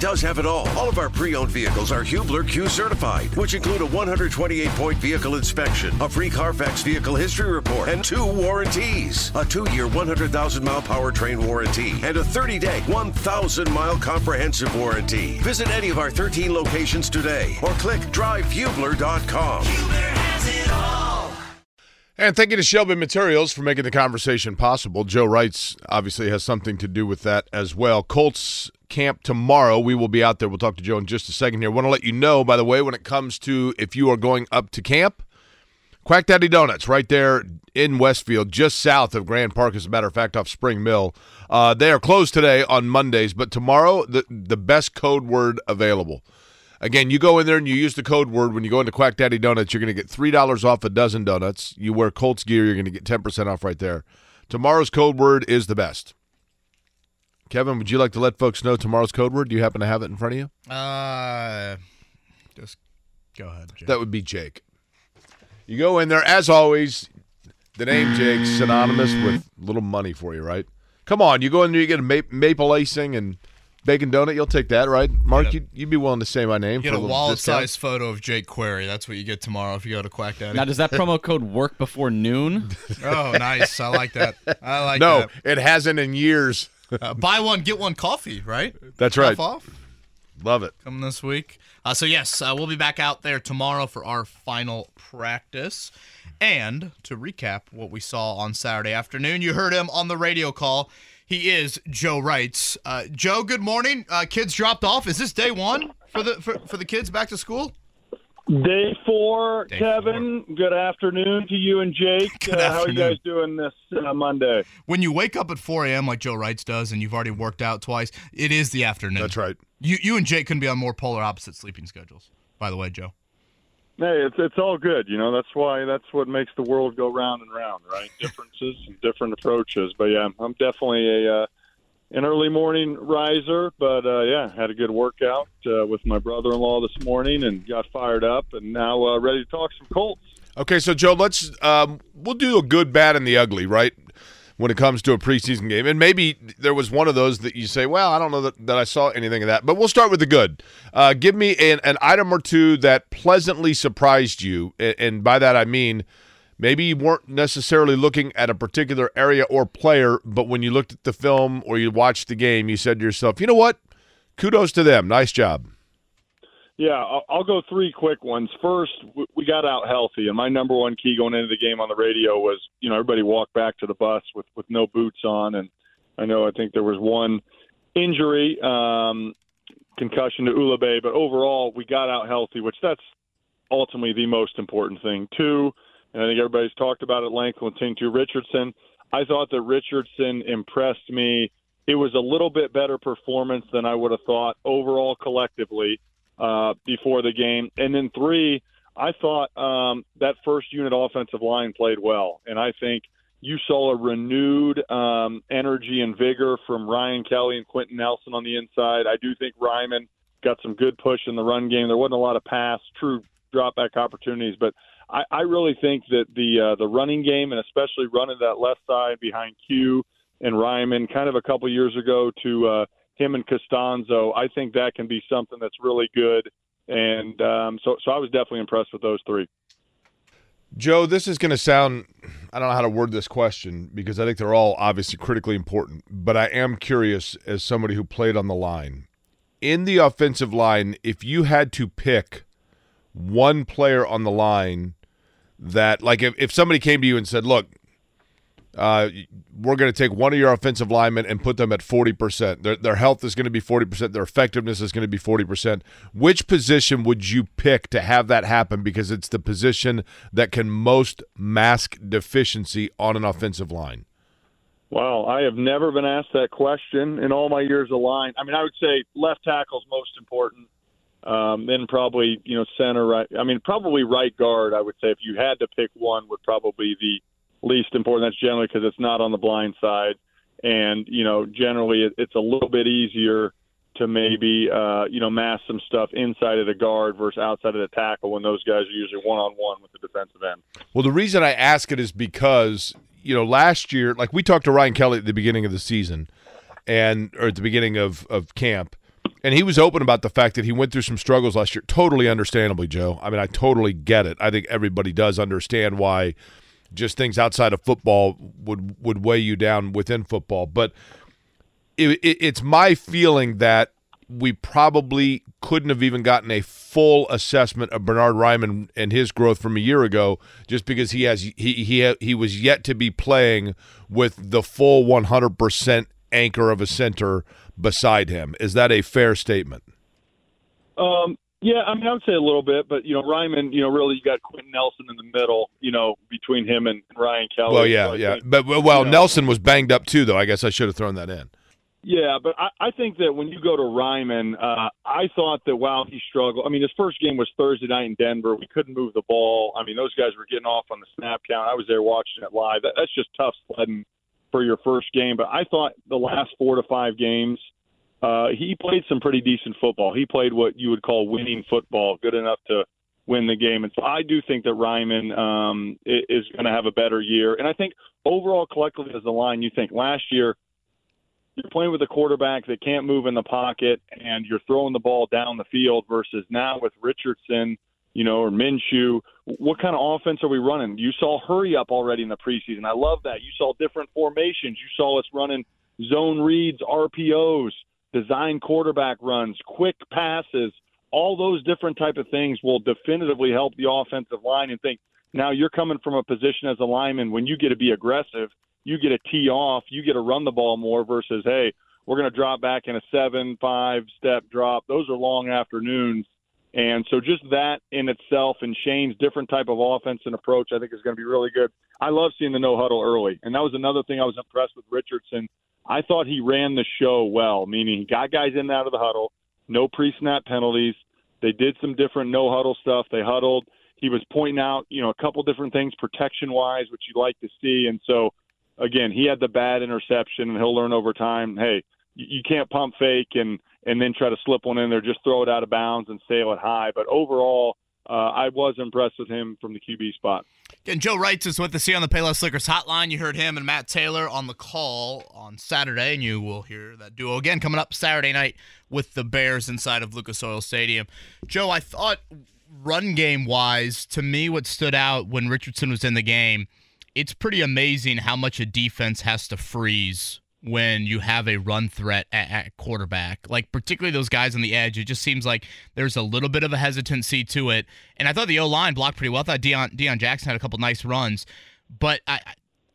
does have it all. All of our pre-owned vehicles are Hubler Q certified, which include a 128-point vehicle inspection, a free Carfax vehicle history report, and two warranties. A two-year 100,000-mile powertrain warranty and a 30-day 1,000-mile comprehensive warranty. Visit any of our 13 locations today or click drivehubler.com. Hubler has it all. And thank you to Shelby Materials for making the conversation possible. Joe Reitz obviously has something to do with that as well. Colts camp tomorrow. We will be out there. We'll talk to Joe in just a second here. want to let you know, by the way, when it comes to if you are going up to camp, Quack Daddy Donuts right there in Westfield, just south of Grand Park, as a matter of fact, off Spring Mill. Uh, they are closed today on Mondays, but tomorrow, the, the best code word available. Again, you go in there and you use the code word when you go into Quack Daddy Donuts. You're going to get three dollars off a dozen donuts. You wear Colts gear, you're going to get ten percent off right there. Tomorrow's code word is the best. Kevin, would you like to let folks know tomorrow's code word? Do you happen to have it in front of you? Uh, just go ahead. Jake. That would be Jake. You go in there as always. The name Jake synonymous with little money for you, right? Come on, you go in there, you get a ma- maple icing and bacon donut. You'll take that, right? Mark, Get a- you'd, you'd be willing to say my name Get for a a little wallet discount? size photo of Jake Query. That's what you get tomorrow if you go to Quack Daddy. Now, does that promo code work before noon? oh, nice. I like that. I like that. No, it hasn't in years. Uh, buy one, get one coffee, right? That's right. Half off Love it. coming this week. Uh, so, yes, uh, we'll be back out there tomorrow for our final practice. And to recap what we saw on Saturday afternoon, you heard him on the radio call. He is Joe Reitz. Uh, Joe, good morning. Uh, kids dropped off. Is this day one for the for, for the kids back to school? Day four, Day Kevin. Good afternoon to you and Jake. Good Uh, how are you guys doing this uh, Monday? When you wake up at 4 a.m. like Joe Reitz does, and you've already worked out twice, it is the afternoon. That's right. You you and Jake couldn't be on more polar opposite sleeping schedules. By the way, Joe. Hey, it's it's all good. You know, that's why that's what makes the world go round and round, right? Differences and different approaches. But yeah, I'm definitely a uh, an early morning riser. But uh, yeah, had a good workout uh, with my brother-in-law this morning and got fired up, and now uh, ready to talk some Colts. Okay, so Joe, let's um, we'll do a good, bad, and the ugly, right? When it comes to a preseason game, and maybe there was one of those that you say, "Well, I don't know that, that I saw anything of that," but we'll start with the good. Uh, give me an, an item or two that pleasantly surprised you, and, and by that I mean maybe you weren't necessarily looking at a particular area or player, but when you looked at the film or you watched the game, you said to yourself, "You know what? Kudos to them. Nice job." Yeah, I'll, go three quick ones. First, we got out healthy, and my number one key going into the game on the radio was, you know, everybody walked back to the bus with with no boots on, and I know I think there was one injury, um, concussion to Ulabe, but overall we got out healthy, which that's ultimately the most important thing. Two, and I think everybody's talked about it length saying to Richardson. I thought that Richardson impressed me. It was a little bit better performance than I would have thought overall collectively uh, before the game. And then three, I thought um, that first unit offensive line played well, and I think you saw a renewed um, energy and vigor from Ryan Kelly and Quenton Nelson on the inside. I do think Raimann got some good push in the run game. There wasn't a lot of pass, true drop back opportunities, but I, I really think that the uh, the running game and especially running that left side behind Q and Raimann, kind of a couple years ago to uh, him and Castonzo, I think that can be something that's really good. And um, so, so I was definitely impressed with those three. Joe, this is going to sound, I don't know how to word this question because I think they're all obviously critically important, but I am curious as somebody who played on the line. In the offensive line, if you had to pick one player on the line that, like, if, if somebody came to you and said, look, uh, we're going to take one of your offensive linemen and put them at 40%. Their, their health is going to be 40%. Their effectiveness is going to be 40%. Which position would you pick to have that happen because it's the position that can most mask deficiency on an offensive line? Wow, I have never been asked that question in all my years of line. I mean, I would say left tackle's most important. Um, then probably you know center right. I mean, probably right guard. I would say if you had to pick one, would probably be the least important. That's generally because it's not on the blind side, and you know generally it, it's a little bit easier to maybe uh, you know mask some stuff inside of the guard versus outside of the tackle when those guys are usually one on one with the defensive end. Well, the reason I ask it is because, you know, last year, like we talked to Ryan Kelly at the beginning of the season and or at the beginning of, of camp, And he was open about the fact that he went through some struggles last year. Totally understandably, Joe. I mean, I totally get it. I think everybody does understand why just things outside of football would would weigh you down within football. But it, it, it's my feeling that we probably couldn't have even gotten a full assessment of Bernard Raimann and his growth from a year ago, just because he has he he he was yet to be playing with the full 100% anchor of a center beside him. Is that a fair statement? Um, yeah, I mean, I would say a little bit, but you know, Raimann, you know, really, you got Quenton Nelson in the middle, you know, between him and Ryan Kelly. Well, yeah, so yeah, think, but well, you know, Nelson was banged up too, though. I guess I should have thrown that in. Yeah, but I, I think that when you go to Raimann, uh, I thought that while he struggled, I mean, his first game was Thursday night in Denver. We couldn't move the ball. I mean, those guys were getting off on the snap count. I was there watching it live. That, that's just tough sledding for your first game. But I thought the last four to five games, uh, he played some pretty decent football. He played what you would call winning football, good enough to win the game. And so I do think that Raimann um, is going to have a better year. And I think overall, collectively, as a line, you think last year you're playing with a quarterback that can't move in the pocket and you're throwing the ball down the field versus now with Richardson, you know, or Minshew. What kind of offense are we running? You saw hurry up already in the preseason. I love that. You saw different formations. You saw us running zone reads, RPOs, design quarterback runs, quick passes. All those different type of things will definitively help the offensive line and think now you're coming from a position as a lineman when you get to be aggressive – you get a tee off, you get to run the ball more versus hey, we're going to drop back in a seven five step drop. Those are long afternoons, and so just that in itself and Shane's different type of offense and approach, I think is going to be really good. I love seeing the no huddle early, and that was another thing I was impressed with Richardson. I thought he ran the show well, meaning he got guys in and out of the huddle, no pre snap penalties. They did some different no huddle stuff. They huddled. He was pointing out, you know, a couple different things protection wise, which you like to see, and so again, he had the bad interception, and he'll learn over time. Hey, you can't pump fake and and then try to slip one in there. Just throw it out of bounds and sail it high. But overall, uh, I was impressed with him from the QB spot. And Joe Reitz is with the See on the Payless Liquors hotline. You heard him and Matt Taylor on the call on Saturday, and you will hear that duo again coming up Saturday night with the Bears inside of Lucas Oil Stadium. Joe, I thought run game wise, to me, what stood out when Richardson was in the game – it's pretty amazing how much a defense has to freeze when you have a run threat at, at, quarterback. Like particularly those guys on the edge, it just seems like there's a little bit of a hesitancy to it. And I thought the O line blocked pretty well. I thought Deon, Deon Jackson had a couple nice runs, but I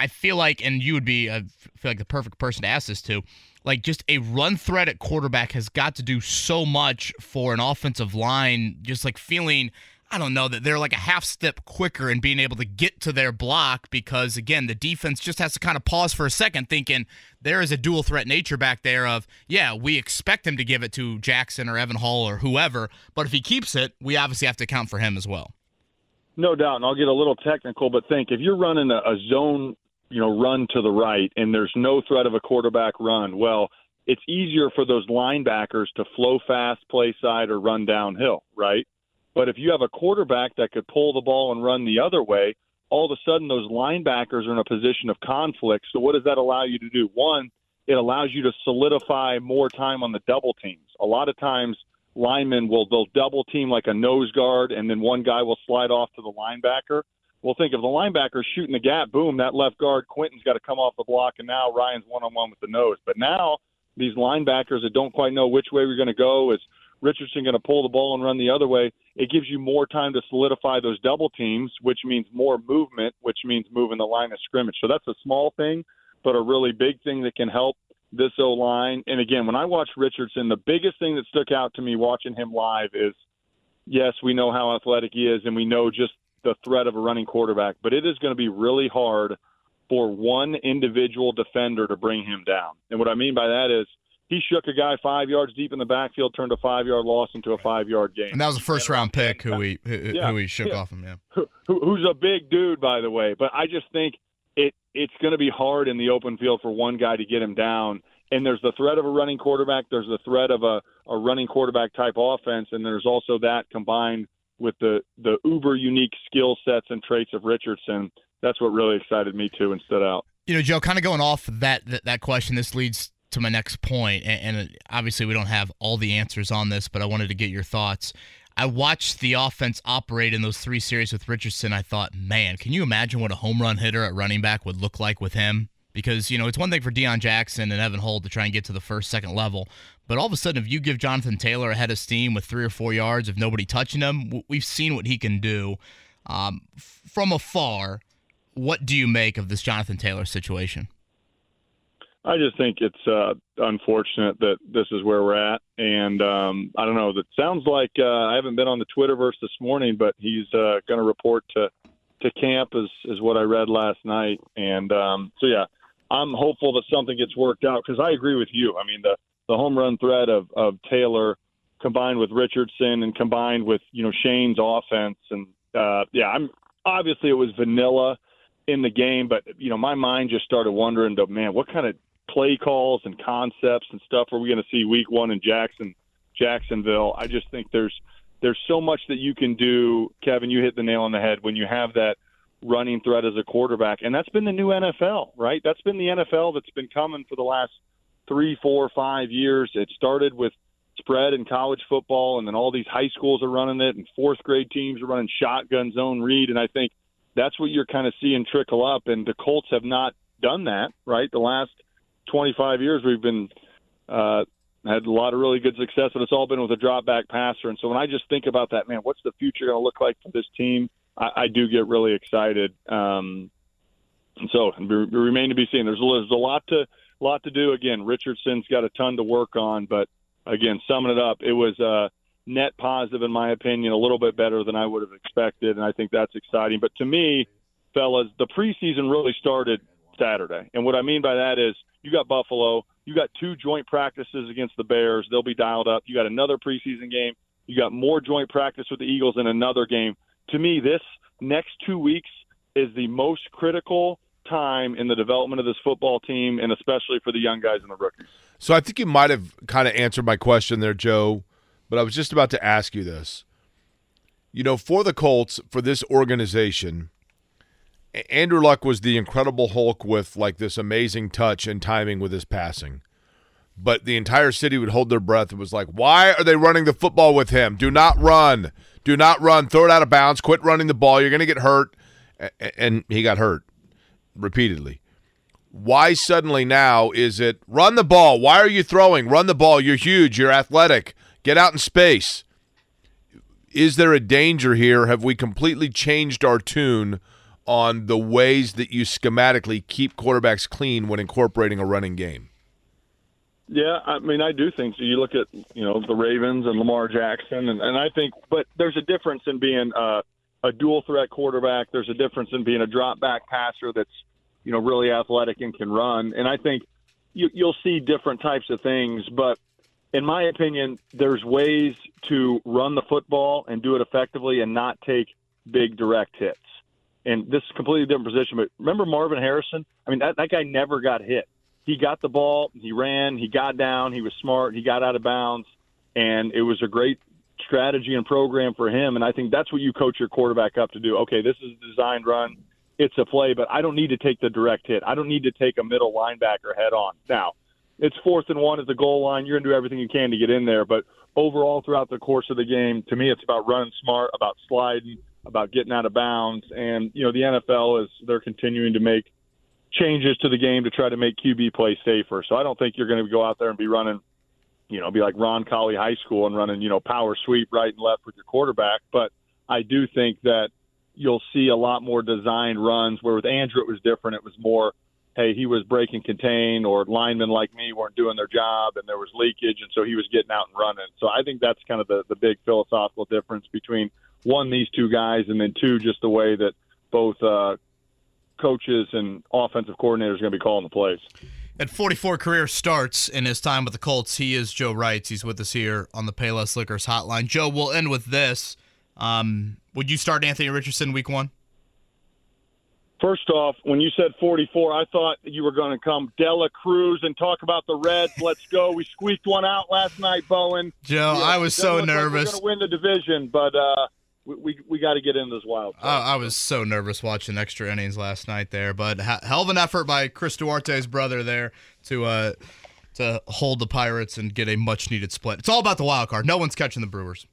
I feel like, and you would be I feel like the perfect person to ask this to. Like just a run threat at quarterback has got to do so much for an offensive line, just like feeling I don't know that they're like a half step quicker in being able to get to their block because again the defense just has to kind of pause for a second thinking there is a dual threat nature back there of yeah we expect him to give it to Jackson or Evan Hull or whoever but if he keeps it we obviously have to account for him as well. No doubt and I'll get a little technical but think if you're running a, a zone you know run to the right and there's no threat of a quarterback run well it's easier for those linebackers to flow fast play side or run downhill right but if you have a quarterback that could pull the ball and run the other way, all of a sudden those linebackers are in a position of conflict. So what does that allow you to do? One, it allows you to solidify more time on the double teams. A lot of times linemen will they'll double team like a nose guard and then one guy will slide off to the linebacker. Well, think if the linebacker's shooting the gap, boom, that left guard Quenton's got to come off the block, and now Ryan's one on one with the nose. But now these linebackers that don't quite know which way we're going to go is Richardson going to pull the ball and run the other way, it gives you more time to solidify those double teams, which means more movement, which means moving the line of scrimmage. So that's a small thing, but a really big thing that can help this O line. And again, when I watch Richardson, the biggest thing that stuck out to me watching him live is yes, we know how athletic he is, and we know just the threat of a running quarterback, but it is going to be really hard for one individual defender to bring him down. And what I mean by that is he shook a guy five yards deep in the backfield, turned a five yard loss into a five yard gain. And that was a first round pick who we who, yeah, who he shook yeah. off him. Yeah, who, who's a big dude, by the way. But I just think it it's going to be hard in the open field for one guy to get him down. And there's the threat of a running quarterback. There's the threat of a, a running quarterback type offense, and there's also that combined with the the uber unique skill sets and traits of Richardson. That's what really excited me too and stood out. You know, Joe, kind of going off that, that that question, this leads to my next point, and, and obviously we don't have all the answers on this, but I wanted to get your thoughts. I watched the offense operate in those three series with Richardson. I thought, man, can you imagine what a home run hitter at running back would look like with him? Because, you know, it's one thing for Deon Jackson and Evan Hull to try and get to the first, second level. But all of a sudden, if you give Jonathan Taylor a head of steam with three or four yards of nobody touching him, we've seen what he can do. Um, from afar, what do you make of this Jonathan Taylor situation? I just think it's uh, unfortunate that this is where we're at, and um, I don't know. That sounds like uh, I haven't been on the Twitterverse this morning, but he's uh, going to report to to camp, is is what I read last night, and um, so yeah, I'm hopeful that something gets worked out because I agree with you. I mean, the the home run threat of of Taylor combined with Richardson and combined with you know Shane's offense, and uh, yeah, I'm obviously it was vanilla in the game, but you know my mind just started wondering, man, what kind of play calls and concepts and stuff are we going to see week one in Jackson, Jacksonville? I just think there's there's so much that you can do. Kevin, you hit the nail on the head when you have that running threat as a quarterback, and that's been the new NFL, right? That's been the NFL that's been coming for the last three, four, five years. It started with spread in college football, and then all these high schools are running it, and fourth grade teams are running shotgun zone read, and I think that's what you're kind of seeing trickle up. And the Colts have not done that, right? The last 25 years we've been uh, had a lot of really good success, but it's all been with a drop back passer. And so when I just think about that, man, what's the future going to look like for this team? I, I do get really excited. Um, and so it remain to be seen. There's, there's a lot to lot to do. Again, Richardson's got a ton to work on, but again, summing it up, it was a net positive in my opinion, a little bit better than I would have expected, and I think that's exciting. But to me, fellas, the preseason really started Saturday, and what I mean by that is you got Buffalo. You got two joint practices against the Bears. They'll be dialed up. You got another preseason game. You got more joint practice with the Eagles in another game. To me, this next two weeks is the most critical time in the development of this football team, and especially for the young guys and the rookies. So I think you might have kind of answered my question there, Joe, but I was just about to ask you this. You know, for the Colts, for this organization, Andrew Luck was the incredible Hulk with like this amazing touch and timing with his passing. But the entire city would hold their breath and was like, why are they running the football with him? Do not run. Do not run. Throw it out of bounds. Quit running the ball. You're going to get hurt. And he got hurt repeatedly. Why suddenly now is it run the ball? Why are you throwing? Run the ball. You're huge. You're athletic. Get out in space. Is there a danger here? Have we completely changed our tune on the ways that you schematically keep quarterbacks clean when incorporating a running game? Yeah, I mean, I do think so. You look at you know the Ravens and Lamar Jackson, and, and I think, but there's a difference in being a, a dual threat quarterback. There's a difference in being a drop back passer that's you know really athletic and can run. And I think you, you'll see different types of things, but in my opinion, there's ways to run the football and do it effectively and not take big direct hits and this is a completely different position. But remember Marvin Harrison? I mean, that, that guy never got hit. He got the ball, he ran, he got down, he was smart, he got out of bounds, and it was a great strategy and program for him. And I think that's what you coach your quarterback up to do. Okay, this is a designed run. It's a play, but I don't need to take the direct hit. I don't need to take a middle linebacker head on. Now, it's fourth and one at the goal line. You're going to do everything you can to get in there. But overall, throughout the course of the game, to me, it's about running smart, about sliding, about getting out of bounds. And, you know, the NFL is they're continuing to make changes to the game to try to make QB play safer. So I don't think you're going to go out there and be running, you know, be like Roncalli High School and running, you know, power sweep right and left with your quarterback. But I do think that you'll see a lot more designed runs where with Andrew it was different. It was more, hey, he was breaking contain or linemen like me weren't doing their job and there was leakage and so he was getting out and running. So I think that's kind of the, the big philosophical difference between one, these two guys, and then two, just the way that both uh, coaches and offensive coordinators are going to be calling the plays. At 44 career starts in his time with the Colts, he is Joe Reitz. He's with us here on the Payless Liquors hotline. Joe, we'll end with this. Um, would you start Anthony Richardson week one? First off, when you said 44, I thought you were going to come De La Cruz and talk about the Reds. Let's go. We squeaked one out last night, Bowen. Joe, yeah, I was so nervous. Like we're going to win the division, but uh, we we, we got to get in this wild. I, I, was so nervous watching extra innings last night there, but hell of an effort by Chris Duarte's brother there to uh, to hold the Pirates and get a much needed split. It's all about the wild card. No one's catching the Brewers.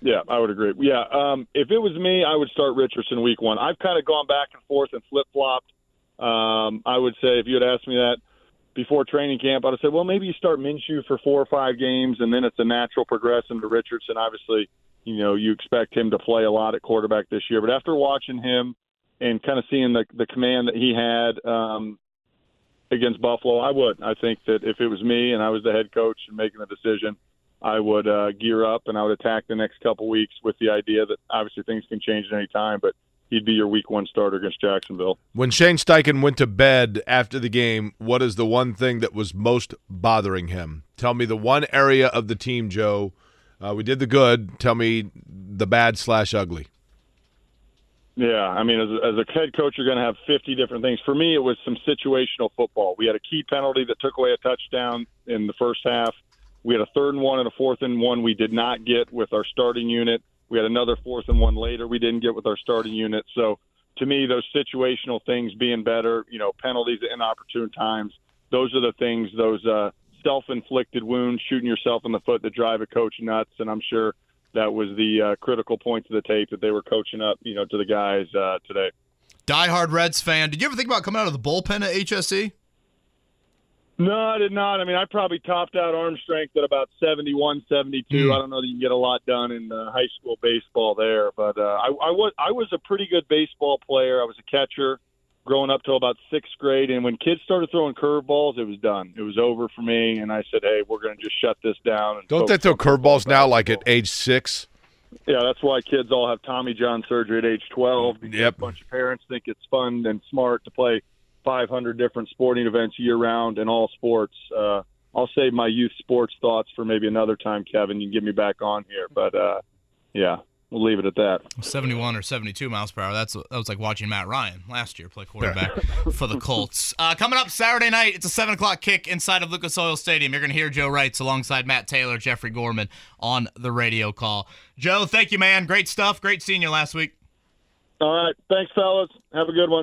Yeah, I would agree. Yeah, um, if it was me, I would start Richardson week one. I've kind of gone back and forth and flip flopped. Um, I would say if you had asked me that before training camp, I'd have said, well, maybe you start Minshew for four or five games, and then it's a natural progression to Richardson. Obviously, you know you expect him to play a lot at quarterback this year, but after watching him and kind of seeing the the command that he had um, against Buffalo, I would. I think that if it was me and I was the head coach and making the decision, I would uh, gear up and I would attack the next couple weeks with the idea that obviously things can change at any time, but he'd be your week one starter against Jacksonville. When Shane Steichen went to bed after the game, what is the one thing that was most bothering him? Tell me the one area of the team, Joe. Uh, we did the good. Tell me the bad slash ugly. Yeah, I mean, as a, as a head coach, you're going to have 50 different things. For me, it was some situational football. We had a key penalty that took away a touchdown in the first half. We had a third and one and a fourth and one we did not get with our starting unit. We had another fourth and one later we didn't get with our starting unit. So to me, those situational things being better, you know, penalties at inopportune times, those are the things, those uh, self-inflicted wounds, shooting yourself in the foot that drive a coach nuts. And I'm sure that was the uh, critical points of the tape that they were coaching up, you know, to the guys uh, today. Diehard Reds fan. Did you ever think about coming out of the bullpen at HSE? No, I did not. I mean, I probably topped out arm strength at about 71, 72. Mm. I don't know that you can get a lot done in uh, high school baseball there, but uh, I, I was I was a pretty good baseball player. I was a catcher growing up till about sixth grade, and when kids started throwing curveballs, it was done. It was over for me, and I said, "Hey, we're going to just shut this down." And Don't they throw curveballs now, like at age six? Yeah, that's why kids all have Tommy John surgery at age 12. Because Yep. A bunch of parents think it's fun and smart to play 500 different sporting events year round in all sports. Uh, I'll save my youth sports thoughts for maybe another time, Kevin. You can get me back on here, but uh, yeah, we'll leave it at that. 71 or 72 miles per hour. That's that was like watching Matt Ryan last year play quarterback for the Colts. Uh, coming up Saturday night, it's a seven o'clock kick inside of Lucas Oil Stadium. You're gonna hear Joe Reitz alongside Matt Taylor, Jeffrey Gorman on the radio call. Joe, thank you, man. Great stuff. Great seeing you last week. All right, thanks, fellas. Have a good one.